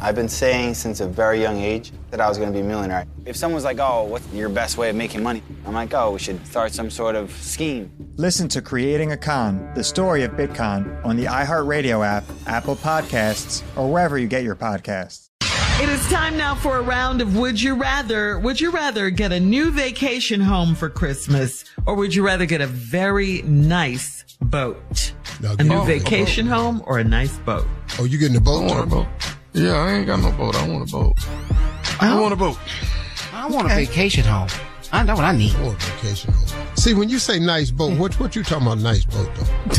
I've been saying since a very young age that I was going to be a millionaire. If someone's like, oh, what's your best way of making money? I'm like, oh, we should start some sort of scheme. Listen to Creating a Con, the story of Bitcoin, on the iHeartRadio app, Apple Podcasts, or wherever you get your podcasts. It is time now for a round of Would You Rather. Would you rather get a new vacation home for Christmas or would you rather get a very nice boat? a new vacation home or a nice boat? Oh, you getting a boat? I want a boat. Yeah, I ain't got no boat. I want a boat. I oh. want a boat. I want a vacation home. I know what I need. I want a vacation home. See, when you say nice boat, what what you talking about nice boat though?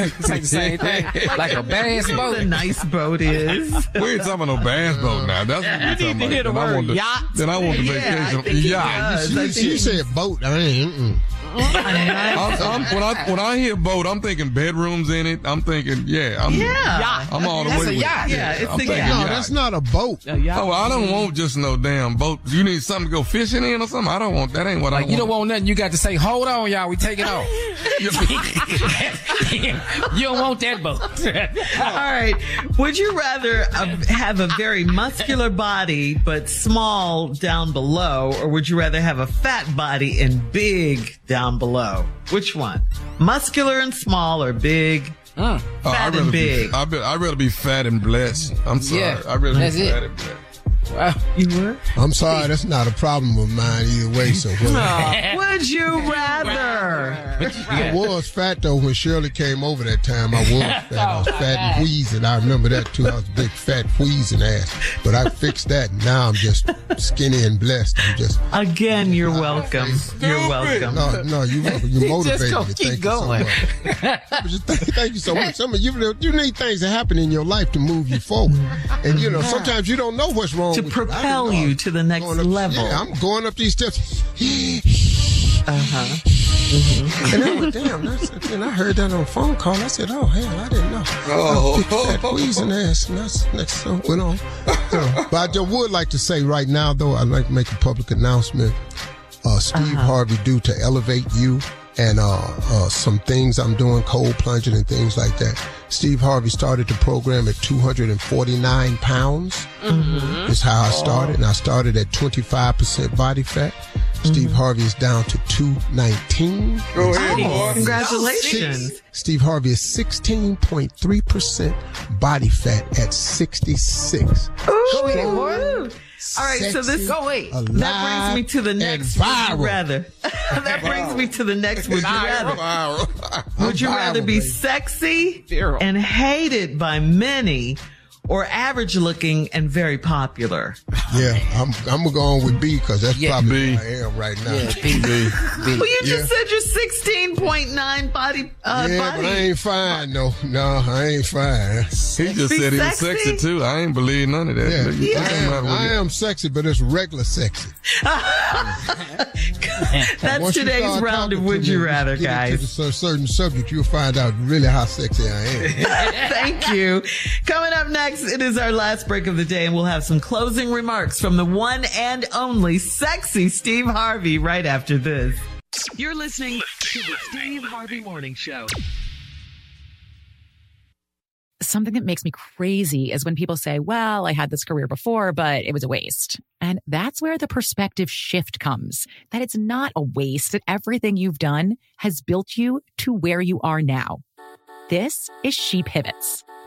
it's like the same thing. Like a bass boat. What A nice boat is. We ain't talking about no bass boat now. That's what we're talking about. hear the Then I word want the, yacht. Then I want the Yeah, I vacation. think he yacht. does. You, I you, you said boat. I ain't. Mm-mm. I'm, I'm, when I when I hear boat, I'm thinking bedrooms in it. I'm thinking, yeah, I'm, Yeah. I'm all the That's way a with yacht. it. Yeah, it's I'm a thinking yacht. No, that's not a boat. Oh, I don't want just no damn boat. You need something to go fishing in or something. I don't want that. Ain't what Like I you don't want. want nothing. You got to say, "Hold on, y'all. We take it off." you don't want that boat. All right. Would you rather uh, have a very muscular body but small down below, or would you rather have a fat body and big down below? Which one? Muscular and small, or big? Oh, Fat I'd and rather big. Be, I'd, be, I'd rather be fat and blessed. I'm sorry. Yeah, I'd rather that's be it. fat and blessed. Wow. You would? I'm sorry, that's not a problem of mine either way. So well, Would you rather? I was fat though when Shirley came over that time. I was fat. I was fat and wheezing. I remember that too. I was a big fat wheezing ass. But I fixed that. Now I'm just skinny and blessed. I'm just Again, you're welcome. You're welcome. no, no. You you motivate gonna me. keep Thank going. you so much. Just thank, thank you so much. Some of you you need things to happen in your life to move you forward. And you know sometimes you don't know what's wrong. To with you. Propel you to the next up- level. Yeah, I'm going up these steps. Uh-huh. And I went, damn, that's, and I heard that on a phone call. I said, oh, hell, I didn't know. Oh, big fat wheezing ass. And that's, that's so went on. You know, but I just would like to say right now, though, I'd like to make a public announcement. Uh, Steve Harvey due to elevate you and uh, uh, some things I'm doing, cold plunging and things like that. Steve Harvey started the program at 249 pounds. Mm-hmm. Is how I oh. started, and I started at 25% body fat. Steve mm-hmm. Harvey is down to 219. Go ahead, boy. Congratulations. Steve Harvey is 16.3% body fat at 66. Go ahead, boy. All right, so this oh wait, that brings me to the and next would you rather. that brings me to the next would you rather. Viral. Would you I'm rather be baby. sexy Viral. and hated by many, or average looking and very popular? Yeah, I'm I'm gonna go on with B because that's Yeah. probably B. where I am right now. Yeah, B. B. Well, you Yeah. just said you're 16.9 body, uh, yeah, body. but I ain't fine no. No, I ain't fine. He just Be said he was sexy? sexy too. I ain't believe none of that. Yeah, Look, you I, talking am, about what I you- am sexy, but it's regular sexy. That's Once you today's start round of talking Would to You me, Rather, get guys. Into the cer- certain subject, you'll find out really how sexy I am. Thank you. Coming up next, it is our last break of the day, and we'll have some closing remarks from the one and only sexy Steve Harvey right after this. You're listening to the Steve Harvey Morning Show. Something that makes me crazy is when people say, well, I had this career before, but it was a waste. And that's where the perspective shift comes that it's not a waste, that everything you've done has built you to where you are now. This is She Pivots,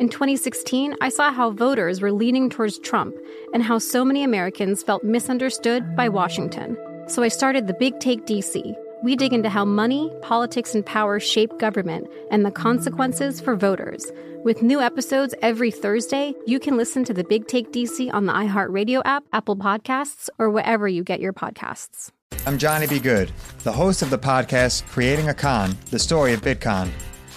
In 2016, I saw how voters were leaning towards Trump and how so many Americans felt misunderstood by Washington. So I started the Big Take DC. We dig into how money, politics, and power shape government and the consequences for voters. With new episodes every Thursday, you can listen to the Big Take DC on the iHeartRadio app, Apple Podcasts, or wherever you get your podcasts. I'm Johnny B. Good, the host of the podcast Creating a Con, the story of Bitcon.